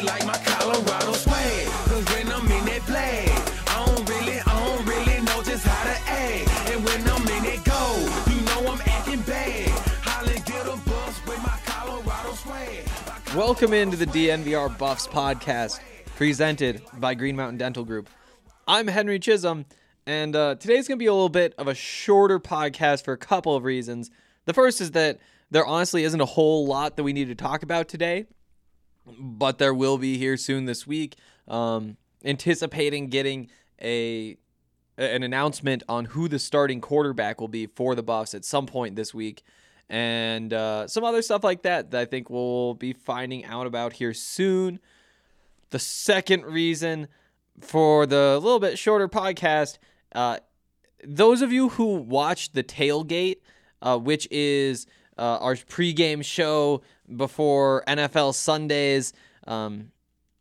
They like my Colorado swag. Cause when I'm in that flag, I don't really, I don't really know just how to act. And when I'm in it go, you know I'm acting bad. Holly get a bus with my Colorado swag. Welcome into the DNVR Buffs podcast, presented by Green Mountain Dental Group. I'm Henry Chisholm, and uh, today's going to be a little bit of a shorter podcast for a couple of reasons. The first is that there honestly isn't a whole lot that we need to talk about today, but there will be here soon this week. Um, anticipating getting a an announcement on who the starting quarterback will be for the Buffs at some point this week, and uh, some other stuff like that that I think we'll be finding out about here soon. The second reason for the little bit shorter podcast, uh, those of you who watched the tailgate, uh, which is uh, our pregame show before NFL Sundays, um,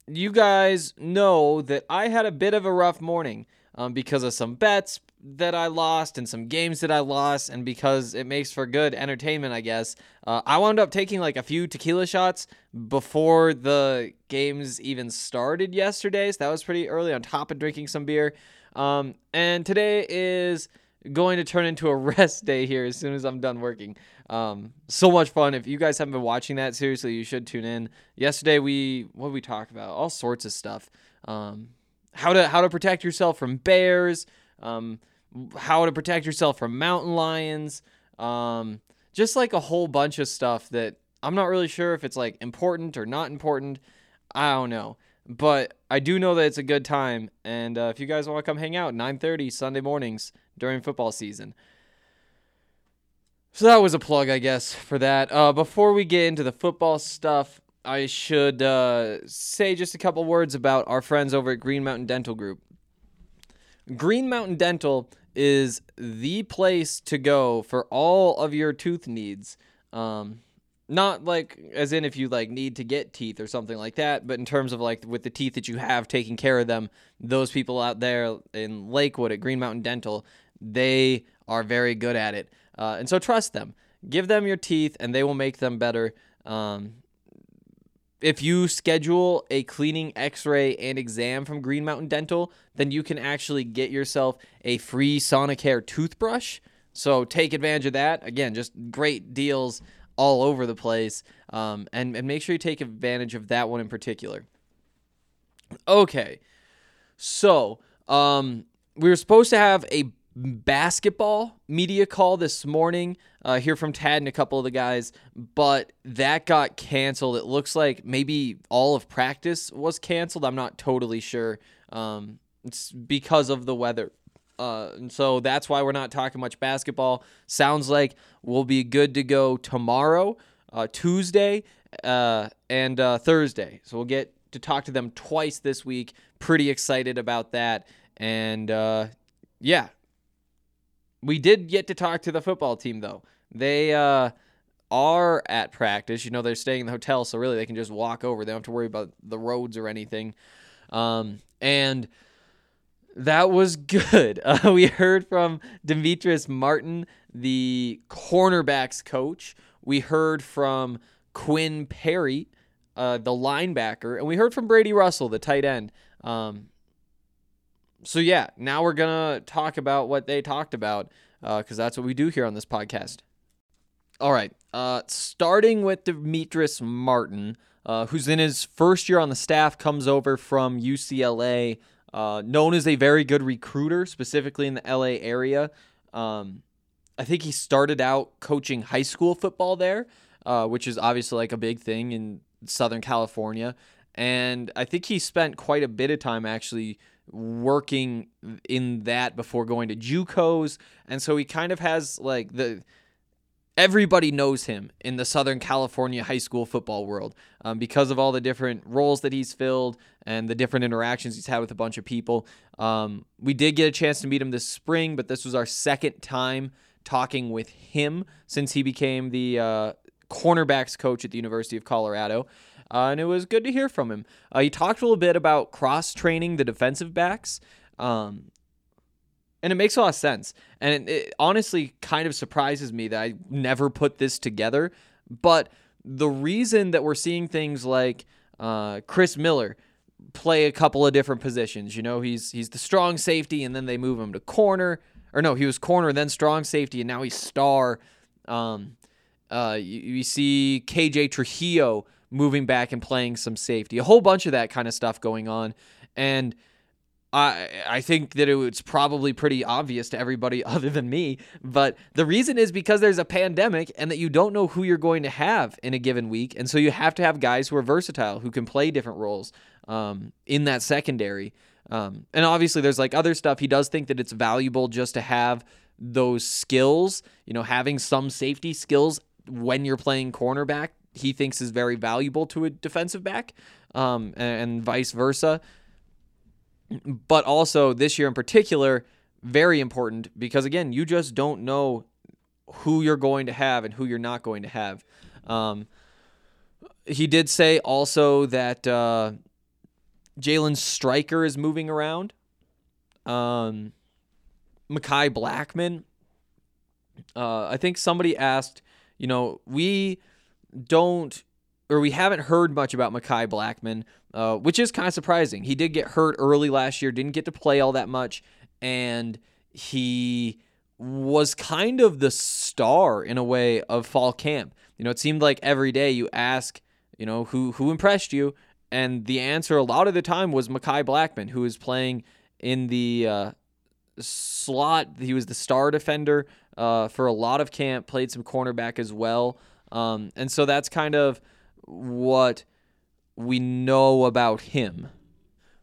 you guys know that I had a bit of a rough morning um, because of some bets that I lost and some games that I lost, and because it makes for good entertainment, I guess. Uh, I wound up taking like a few tequila shots before the games even started yesterday, so that was pretty early. On top of drinking some beer, um, and today is going to turn into a rest day here as soon as I'm done working. Um, so much fun. If you guys haven't been watching that, seriously, you should tune in. Yesterday we what did we talk about? All sorts of stuff. Um, how to how to protect yourself from bears. Um, how to protect yourself from mountain lions. Um, just like a whole bunch of stuff that I'm not really sure if it's like important or not important. I don't know. But I do know that it's a good time, and uh, if you guys want to come hang out, 9:30 Sunday mornings during football season. So that was a plug, I guess, for that. Uh, before we get into the football stuff, I should uh, say just a couple words about our friends over at Green Mountain Dental Group. Green Mountain Dental is the place to go for all of your tooth needs. Um, not like as in if you like need to get teeth or something like that, but in terms of like with the teeth that you have, taking care of them. Those people out there in Lakewood at Green Mountain Dental, they are very good at it, uh, and so trust them. Give them your teeth, and they will make them better. Um, if you schedule a cleaning, x ray, and exam from Green Mountain Dental, then you can actually get yourself a free Sonicare toothbrush. So take advantage of that. Again, just great deals all over the place. Um, and, and make sure you take advantage of that one in particular. Okay. So, um, we were supposed to have a basketball media call this morning. Uh, hear from Tad and a couple of the guys, but that got canceled. It looks like maybe all of practice was canceled. I'm not totally sure. Um, it's because of the weather. Uh, and so that's why we're not talking much basketball. Sounds like we'll be good to go tomorrow, uh, Tuesday, uh, and uh, Thursday. So we'll get to talk to them twice this week. Pretty excited about that. And uh, yeah, we did get to talk to the football team though. They are at practice. You know, they're staying in the hotel, so really they can just walk over. They don't have to worry about the roads or anything. Um, and that was good. Uh, we heard from Demetrice Martin, the cornerbacks coach. We heard from Quinn Perry, uh, the linebacker, and we heard from Brady Russell, the tight end. Um, so yeah, now we're gonna talk about what they talked about because that's what we do here on this podcast. All right, uh, starting with Demetrice Martin, uh, who's in his first year on the staff, comes over from UCLA, uh, known as a very good recruiter, specifically in the LA area. Um, I think he started out coaching high school football there, uh, which is obviously like a big thing in Southern California, and I think he spent quite a bit of time actually working in that before going to JUCOs, and so he kind of has like the everybody knows him in the Southern California high school football world um, because of all the different roles that he's filled and the different interactions he's had with a bunch of people. Um, we did get a chance to meet him this spring, but this was our second time talking with him since he became the uh, cornerbacks coach at the University of Colorado. Uh, and it was good to hear from him. Uh, he talked a little bit about cross training the defensive backs. Um, and it makes a lot of sense. And it, it honestly kind of surprises me that I never put this together. But the reason that we're seeing things like uh, Chris Miller play a couple of different positions, you know, he's he's the strong safety, and then they move him to corner, or no, he was corner, then strong safety, and now he's star. Um, uh, you, you see KJ Trujillo moving back and playing some safety, a whole bunch of that kind of stuff going on, and I I think that it was probably pretty obvious to everybody other than me, but the reason is because there's a pandemic and that you don't know who you're going to have in a given week, and so you have to have guys who are versatile who can play different roles um, in that secondary. Um, and obviously, there's like other stuff. He does think that it's valuable just to have those skills, you know, having some safety skills when you're playing cornerback. He thinks is very valuable to a defensive back, um, and, and vice versa but also this year in particular, very important because again, you just don't know who you're going to have and who you're not going to have. Um, he did say also that uh, Jalen Stryker is moving around. Um, Mekhi Blackmon. Uh, I think somebody asked, you know, we don't or we haven't heard much about Mekhi Blackmon, uh, which is kind of surprising. He did get hurt early last year, didn't get to play all that much, and he was kind of the star in a way of fall camp. You know, it seemed like every day you ask, you know, who who impressed you, and the answer a lot of the time was Mekhi Blackmon, who was playing in the uh, slot. He was the star defender uh, for a lot of camp, played some cornerback as well, um, and so that's kind of what we know about him.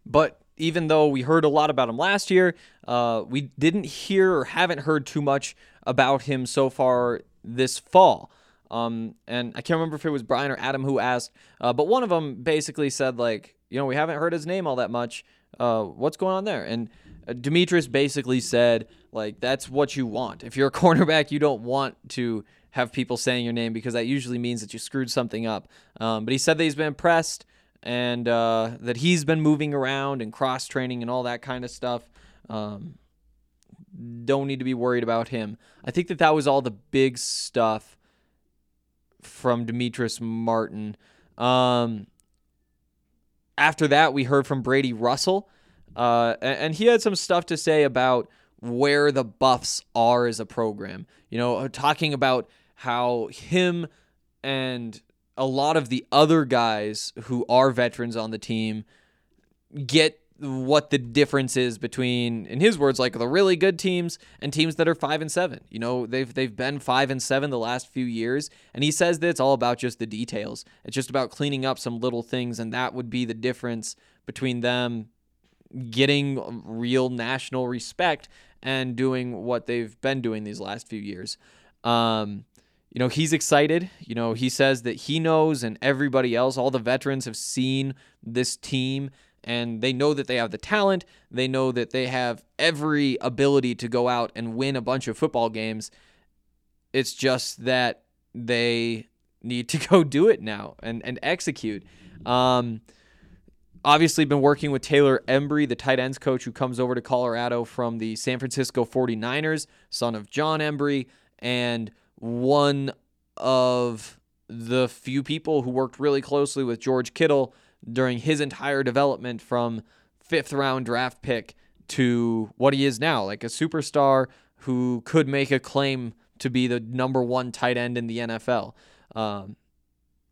But even though we heard a lot about him last year, uh, we didn't hear or haven't heard too much about him so far this fall. Um, and I can't remember if it was Brian or Adam who asked, uh, but one of them basically said, like, you know, we haven't heard his name all that much. Uh, what's going on there? And uh, Demetrice basically said, like, that's what you want. If you're a cornerback, you don't want to have people saying your name because that usually means that you screwed something up. Um, but he said that he's been impressed and uh, that he's been moving around and cross training and all that kind of stuff. Um, don't need to be worried about him. I think that that was all the big stuff from Demetrice Martin. Um, after that, we heard from Brady Russell, uh, and he had some stuff to say about where the Buffs are as a program. You know, uh, talking about how him and a lot of the other guys who are veterans on the team get what the difference is between in his words like the really good teams and teams that are 5 and 7 you know they've they've been 5 and 7 the last few years and he says that it's all about just the details it's just about cleaning up some little things and that would be the difference between them getting real national respect and doing what they've been doing these last few years um, you know, he's excited. You know, he says that he knows and everybody else, all the veterans have seen this team and they know that they have the talent. They know that they have every ability to go out and win a bunch of football games. It's just that they need to go do it now and, and execute. Um, obviously, been working with Taylor Embree, the tight ends coach who comes over to Colorado from the San Francisco 49ers, son of Jon Embree. And one of the few people who worked really closely with George Kittle during his entire development from fifth round draft pick to what he is now, like a superstar who could make a claim to be the number one tight end in the NFL. Um,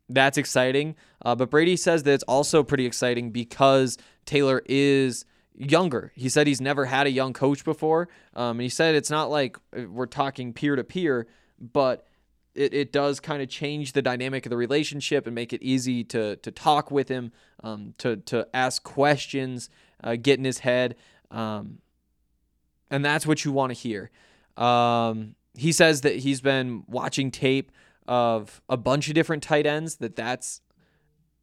that's exciting. Uh, but Brady says that it's also pretty exciting because Taylor is younger. He said he's never had a young coach before. Um, and he said it's not like uh, we're talking peer to peer but it, it does kind of change the dynamic of the relationship and make it easy to to talk with him, um, to to ask questions, uh, get in his head, um, and that's what you want to hear. Um, he says that he's been watching tape of a bunch of different tight ends. That that's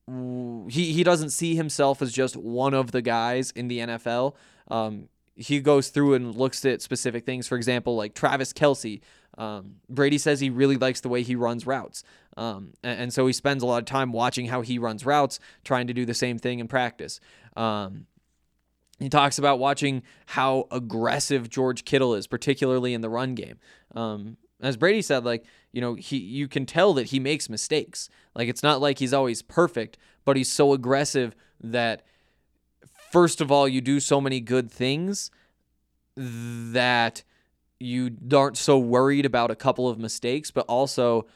he he doesn't see himself as just one of the guys in the NFL. Um, he goes through and looks at specific things. For example, like Travis Kelce. Um, Brady says he really likes the way he runs routes. Um, and, and, so he spends a lot of time watching how he runs routes, trying to do the same thing in practice. Um, he talks about watching how aggressive George Kittle is, particularly in the run game. As Brady said, like you know, he you can tell that he makes mistakes. Like it's not like he's always perfect, but he's so aggressive that first of all, you do so many good things that you aren't so worried about a couple of mistakes, but also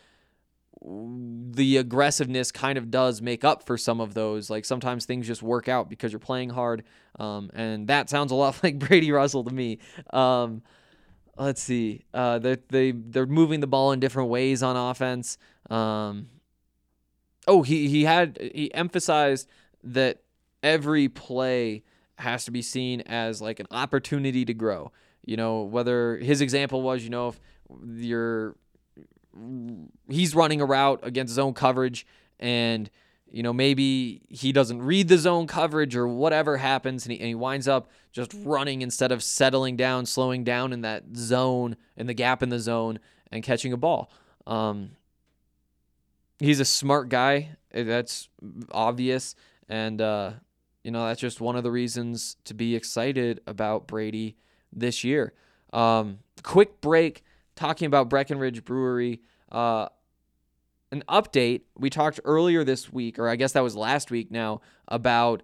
the aggressiveness kind of does make up for some of those. Like sometimes things just work out because you're playing hard. Um, and that sounds a lot like Brady Russell to me. Um, let's see. Uh, they they they're moving the ball in different ways on offense. Um, oh, he he had he emphasized that every play has to be seen as like an opportunity to grow. You know, whether his example was, you know, if you're he's running a route against zone coverage and you know maybe he doesn't read the zone coverage or whatever happens and he, and he winds up just running instead of settling down slowing down in that zone in the gap in the zone and catching a ball um, he's a smart guy that's obvious and uh, you know, that's just one of the reasons to be excited about Brady this year. Um, quick break talking about Breckenridge Brewery. Uh, an update. We talked earlier this week, or I guess that was last week now, about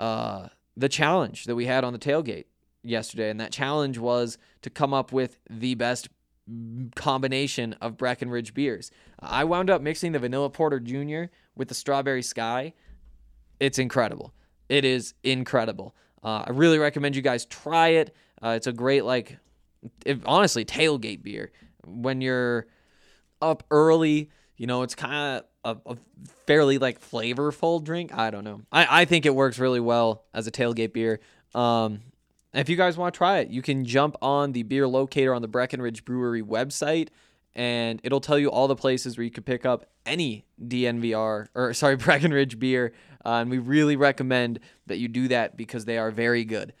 uh, the challenge that we had on the tailgate yesterday. And that challenge was to come up with the best combination of Breckenridge beers. I wound up mixing the Vanilla Porter Jr. with the Strawberry Sky. It's incredible. It is incredible. Uh, I really recommend you guys try it. Uh, it's a great like, honestly, tailgate beer when you're up early. You know, it's kind of a, a, fairly like flavorful drink. I don't know. I, I think it works really well as a tailgate beer. Um, if you guys want to try it, you can jump on the beer locator on the Breckenridge Brewery website and it'll tell you all the places where you could pick up any DNVR or sorry Breckenridge beer. Uh, and we really recommend that you do that because they are very good.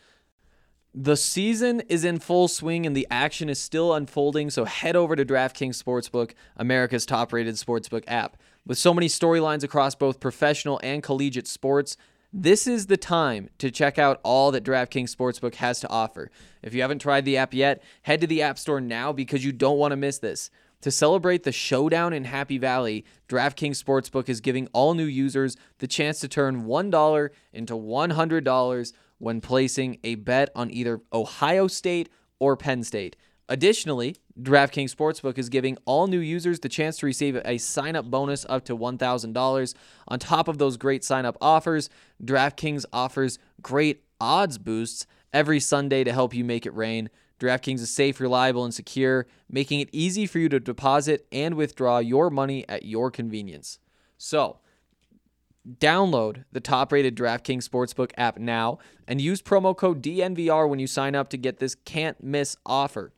The season is in full swing and the action is still unfolding, so head over to DraftKings Sportsbook, America's top rated sportsbook app. With so many storylines across both professional and collegiate sports, this is the time to check out all that DraftKings Sportsbook has to offer. If you haven't tried the app yet, head to the App Store now because you don't want to miss this. To celebrate the showdown in Happy Valley, DraftKings Sportsbook is giving all new users the chance to turn $1 into $100 when placing a bet on either Ohio State or Penn State. Additionally, DraftKings Sportsbook is giving all new users the chance to receive a sign up bonus up to $1,000. On top of those great sign up offers, DraftKings offers great odds boosts every Sunday to help you make it rain. DraftKings is safe, reliable, and secure, making it easy for you to deposit and withdraw your money at your convenience. So, download the top rated DraftKings Sportsbook app now and use promo code DNVR when you sign up to get this can't miss offer.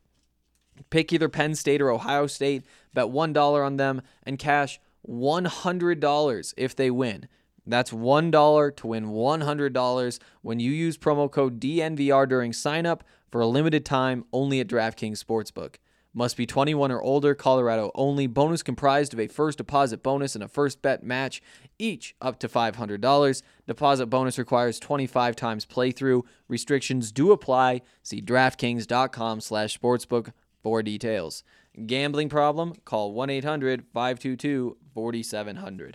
Pick either Penn State or Ohio State, bet $1 on them, and cash $100 if they win. That's $1 to win $100 when you use promo code DNVR during sign up for a limited time only at DraftKings Sportsbook. Must be 21 or older, Colorado only. Bonus comprised of a first deposit bonus and a first bet match, each up to $500. Deposit bonus requires 25 times playthrough. Restrictions do apply. See DraftKings.com slash sportsbook for details. Gambling problem? Call 1-800-522-4700.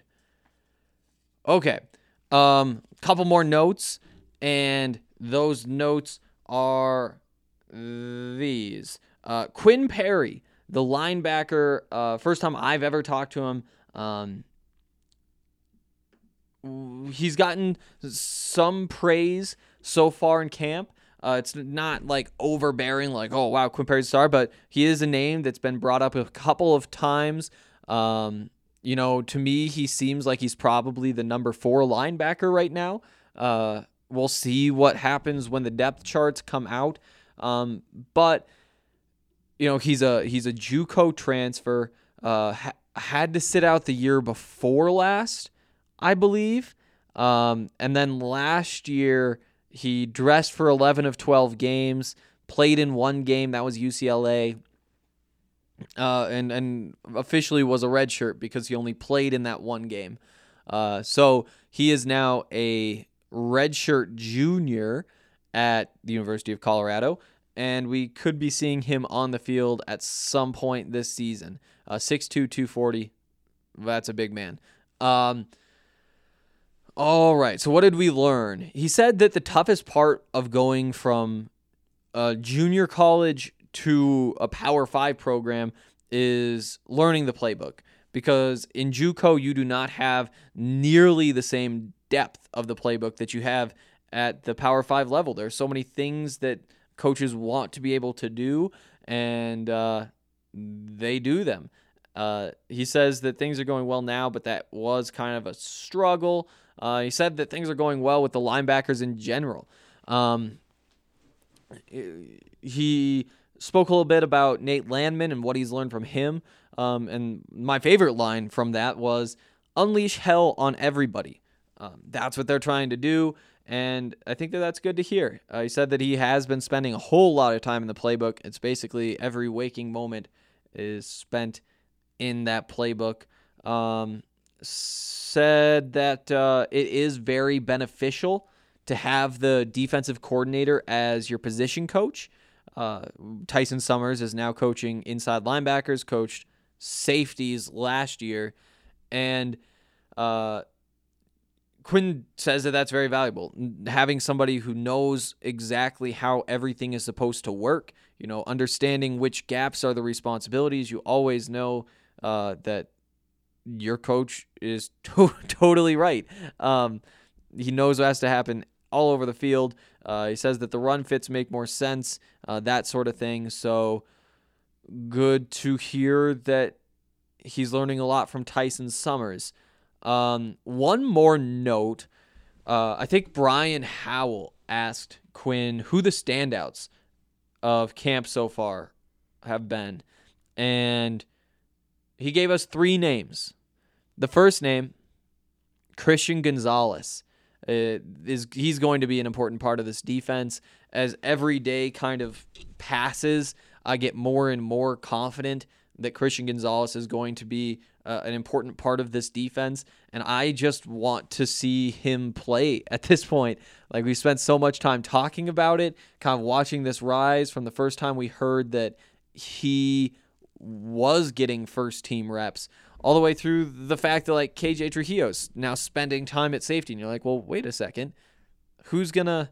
Okay. Um, couple more notes, and those notes are these. Uh, Quinn Perry, the linebacker, uh, first time I've ever talked to him. Um, he's gotten some praise so far in camp. Uh, it's not like overbearing, like oh wow, Quinn Perry's a star, but he is a name that's been brought up a couple of times. Um, you know, to me, he seems like he's probably the number four linebacker right now. Uh, we'll see what happens when the depth charts come out. Um, but you know, he's a he's a JUCO transfer. Uh, ha- had to sit out the year before last, I believe. Um, and then last year he dressed for 11 of 12 games, played in one game that was UCLA. Uh, and and officially was a red shirt because he only played in that one game. Uh, so he is now a redshirt junior at the University of Colorado, and we could be seeing him on the field at some point this season. Uh, 6'2", 240. That's a big man. Um, all right. So what did we learn? He said that the toughest part of going from a junior college to a Power Five program is learning the playbook because in JUCO you do not have nearly the same depth of the playbook that you have at the Power Five level. There's so many things that coaches want to be able to do, and uh, they do them. Uh, he says that things are going well now, but that was kind of a struggle. Uh, he said that things are going well with the linebackers in general. Um, he spoke a little bit about Nate Landman and what he's learned from him. Um, and my favorite line from that was unleash hell on everybody. Um, that's what they're trying to do. And I think that that's good to hear. Uh, he said that he has been spending a whole lot of time in the playbook. It's basically every waking moment is spent in that playbook. Um, said that uh, it is very beneficial to have the defensive coordinator as your position coach. Uh, Tyson Summers is now coaching inside linebackers, coached safeties last year, and uh, Quinn says that that's very valuable. Having somebody who knows exactly how everything is supposed to work, you know, understanding which gaps are the responsibilities. You always know uh, that your coach is to- totally right. Um, he knows what has to happen all over the field. Uh, he says that the run fits make more sense, uh, that sort of thing. So good to hear that he's learning a lot from Tyson Summers. Um, one more note. Uh, I think Brian Howell asked Quinn who the standouts of camp so far have been. And he gave us three names. The first name, Christian Gonzalez. Uh, is he's going to be an important part of this defense as every day kind of passes i get more and more confident that christian gonzalez is going to be uh, an important part of this defense and i just want to see him play at this point like we spent so much time talking about it kind of watching this rise from the first time we heard that he was getting first team reps all the way through the fact that like KJ Trujillo's now spending time at safety and you're like, "Well, wait a second. Who's going to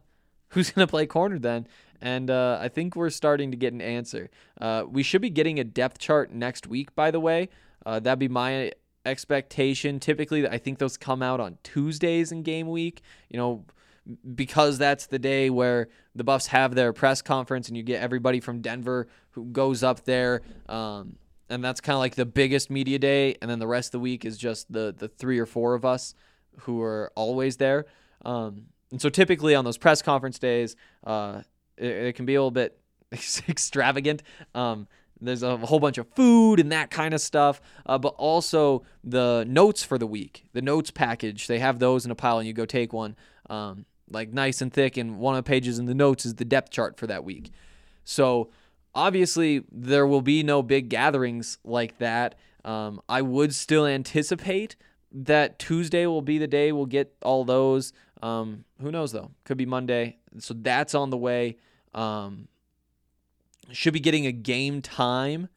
who's going to play corner then?" And uh, I think we're starting to get an answer. Uh, we should be getting a depth chart next week, by the way. Uh, that'd be my expectation. Typically, I think those come out on Tuesdays in game week. You know, because that's the day where the Buffs have their press conference and you get everybody from Denver who goes up there. Um, and that's kind of like the biggest media day. And then the rest of the week is just the the three or four of us who are always there. Um, and so typically on those press conference days, uh, it, it, can be a little bit extravagant. Um, there's a whole bunch of food and that kind of stuff, uh, but also the notes for the week, the notes package. They have those in a pile, and you go take one. Um, like nice and thick, and one of the pages in the notes is the depth chart for that week. So obviously, there will be no big gatherings like that. Um, I would still anticipate that Tuesday will be the day we'll get all those. Um, who knows though? Could be Monday. So that's on the way. Um, should be getting a game time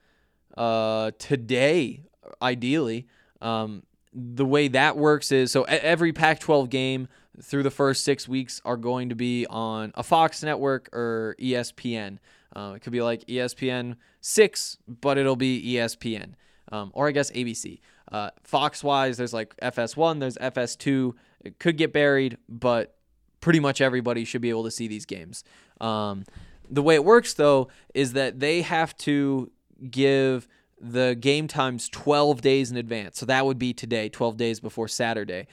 uh, today, ideally. Um, the way that works is so every Pac 12 game through the first six weeks are going to be on a Fox network or ESPN. Uh, it could be like ESPN 6, but it'll be ESPN. Um, or I guess ABC. Uh, Fox wise, there's like FS1, there's FS2. It could get buried, but pretty much everybody should be able to see these games. Um, the way it works though is that they have to give the game times 12 days in advance. So that would be today, 12 days before Saturday.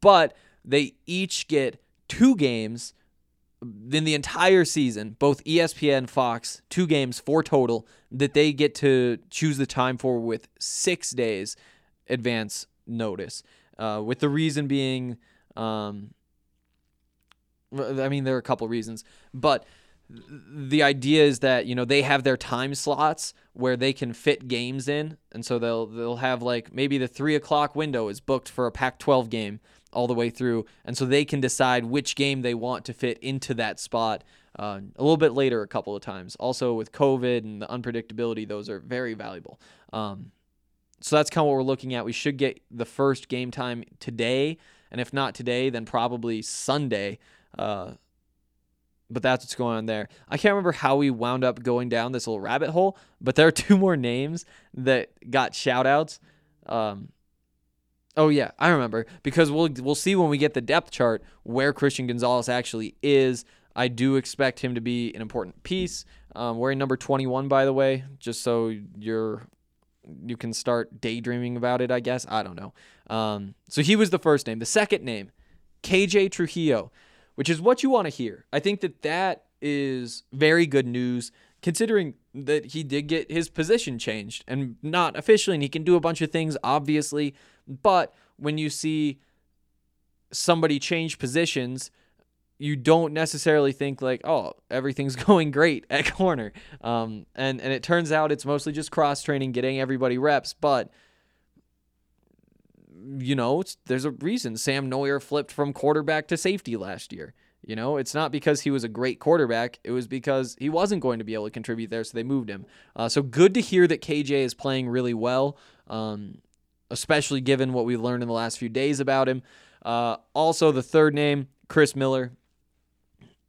But they each get two games in the entire season, both ESPN and Fox, two games, four total, that they get to choose the time for with six days advance notice. Uh, with the reason being, um, I mean, there are a couple reasons, but the idea is that you know they have their time slots where they can fit games in, and so they'll they'll have like maybe the three o'clock window is booked for a Pac-12 game all the way through, and so they can decide which game they want to fit into that spot uh, a little bit later a couple of times. Also with COVID and the unpredictability, those are very valuable. Um, so that's kind of what we're looking at. We should get the first game time today, and if not today, then probably Sunday. Uh, but that's what's going on there. I can't remember how we wound up going down this little rabbit hole, but there are two more names that got shout outs. Um, oh yeah, I remember because we'll we'll see when we get the depth chart where Christian Gonzalez actually is. I do expect him to be an important piece. Um, wearing number 21, by the way, just so you're you can start daydreaming about it. I guess I don't know. Um, so he was the first name. The second name, KJ Trujillo which is what you want to hear. I think that that is very good news considering that he did get his position changed and not officially and he can do a bunch of things obviously, but when you see somebody change positions, you don't necessarily think like, oh, everything's going great at corner. Um, and and it turns out it's mostly just cross training, getting everybody reps, but you know, there's a reason Sam Noyer flipped from quarterback to safety last year. You know, it's not because he was a great quarterback. It was because he wasn't going to be able to contribute there, so they moved him. Uh, so good to hear that KJ is playing really well, um, especially given what we've learned in the last few days about him. Uh, also, the third name, Chris Miller.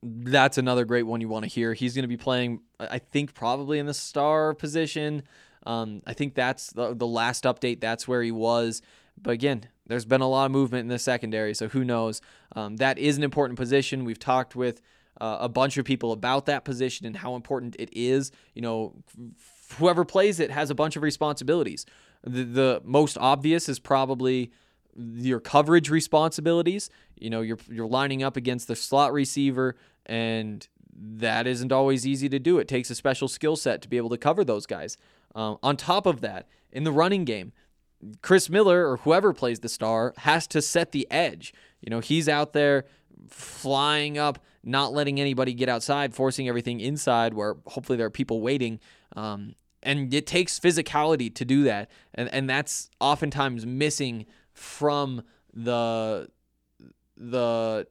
That's another great one you want to hear. He's going to be playing, I think, probably in the star position. Um, I think that's the, the last update. That's where he was. But again, there's been a lot of movement in the secondary, so who knows? Um, that is an important position. We've talked with uh, a bunch of people about that position and how important it is. You know, whoever plays it has a bunch of responsibilities. The, the most obvious is probably your coverage responsibilities. You know, you're you're lining up against the slot receiver, and that isn't always easy to do. It takes a special skill set to be able to cover those guys. Um, on top of that, in the running game, Chris Miller or whoever plays the star has to set the edge. You know, he's out there flying up, not letting anybody get outside, forcing everything inside where hopefully there are people waiting. Um, and it takes physicality to do that. And, and that's oftentimes missing from the the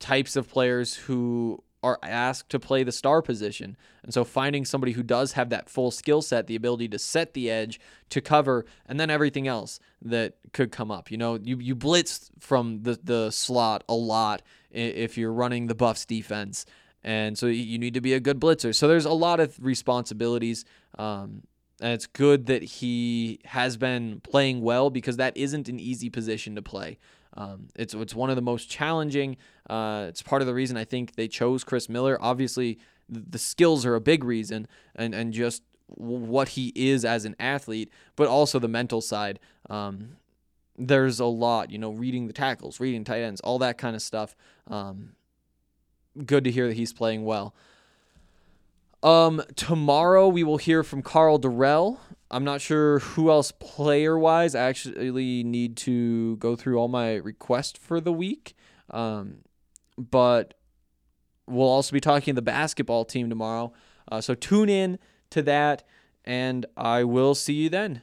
types of players who are asked to play the star position. And so finding somebody who does have that full skill set, the ability to set the edge, to cover, and then everything else that could come up. You know, you, you blitz from the, the slot a lot if you're running the Buffs defense. And so you need to be a good blitzer. So there's a lot of responsibilities. Um, and it's good that he has been playing well because that isn't an easy position to play. Um, it's it's one of the most challenging. Uh, it's part of the reason I think they chose Chris Miller. Obviously, the skills are a big reason, and and just what he is as an athlete, but also the mental side. Um, there's a lot, you know, reading the tackles, reading tight ends, all that kind of stuff. Um, good to hear that he's playing well. Um, tomorrow we will hear from Karl Dorrell. I'm not sure who else player wise. I actually need to go through all my requests for the week. Um, but we'll also be talking the basketball team tomorrow. Uh, so tune in to that, and I will see you then.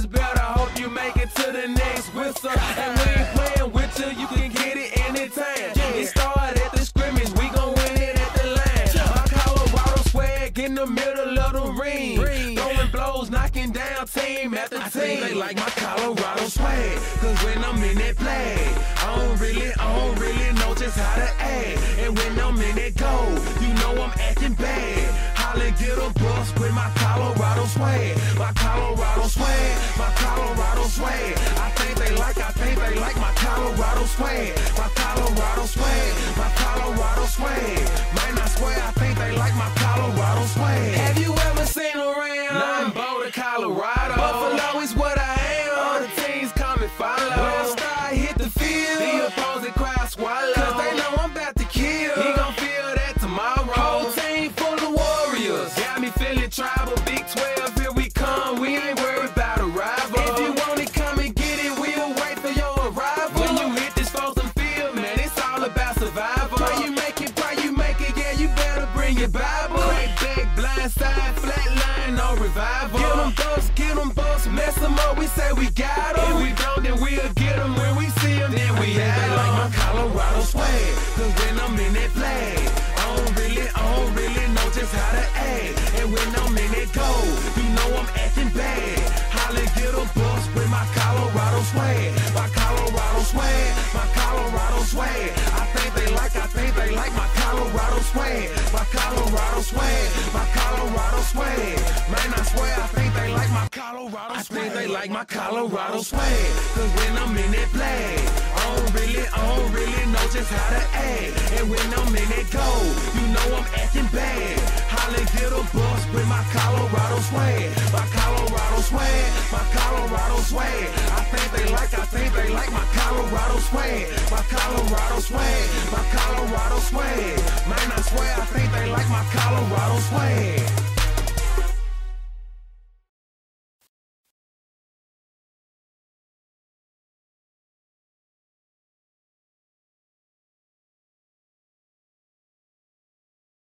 And we ain't playing with you, you can get it anytime. It started at the scrimmage, we gon' win it at the line. My Colorado swag in the middle of the ring. Throwing blows, knocking down team after team. I think they like my Colorado swag. Cause when I'm in that play, I don't really, I don't really know just how to act. And when I'm in that go, you know I'm acting bad. Holla, get a bus with my Colorado swag. My Colorado swag, my Colorado swag. I think they like, my Colorado swag. My Colorado swag, my Colorado swag. Man, I swear, I think they like my Colorado swag. My Colorado swag, my Colorado swag. I think they like, I think they like my Colorado swag. My Colorado swag, my Colorado swag. Man, I swear I think they like my Colorado swag. I think they like my Colorado swag. Cause when I'm in it play, I don't really, I don't really know just how to act. And when I'm in that goal, you know I'm acting bad. Holly get a bus with my Colorado swag. My Colorado swag, my Colorado swag. I think they like, I think they like my Colorado swag. My Colorado swag, my Colorado swag. Man, I swear I think they like my Colorado swag.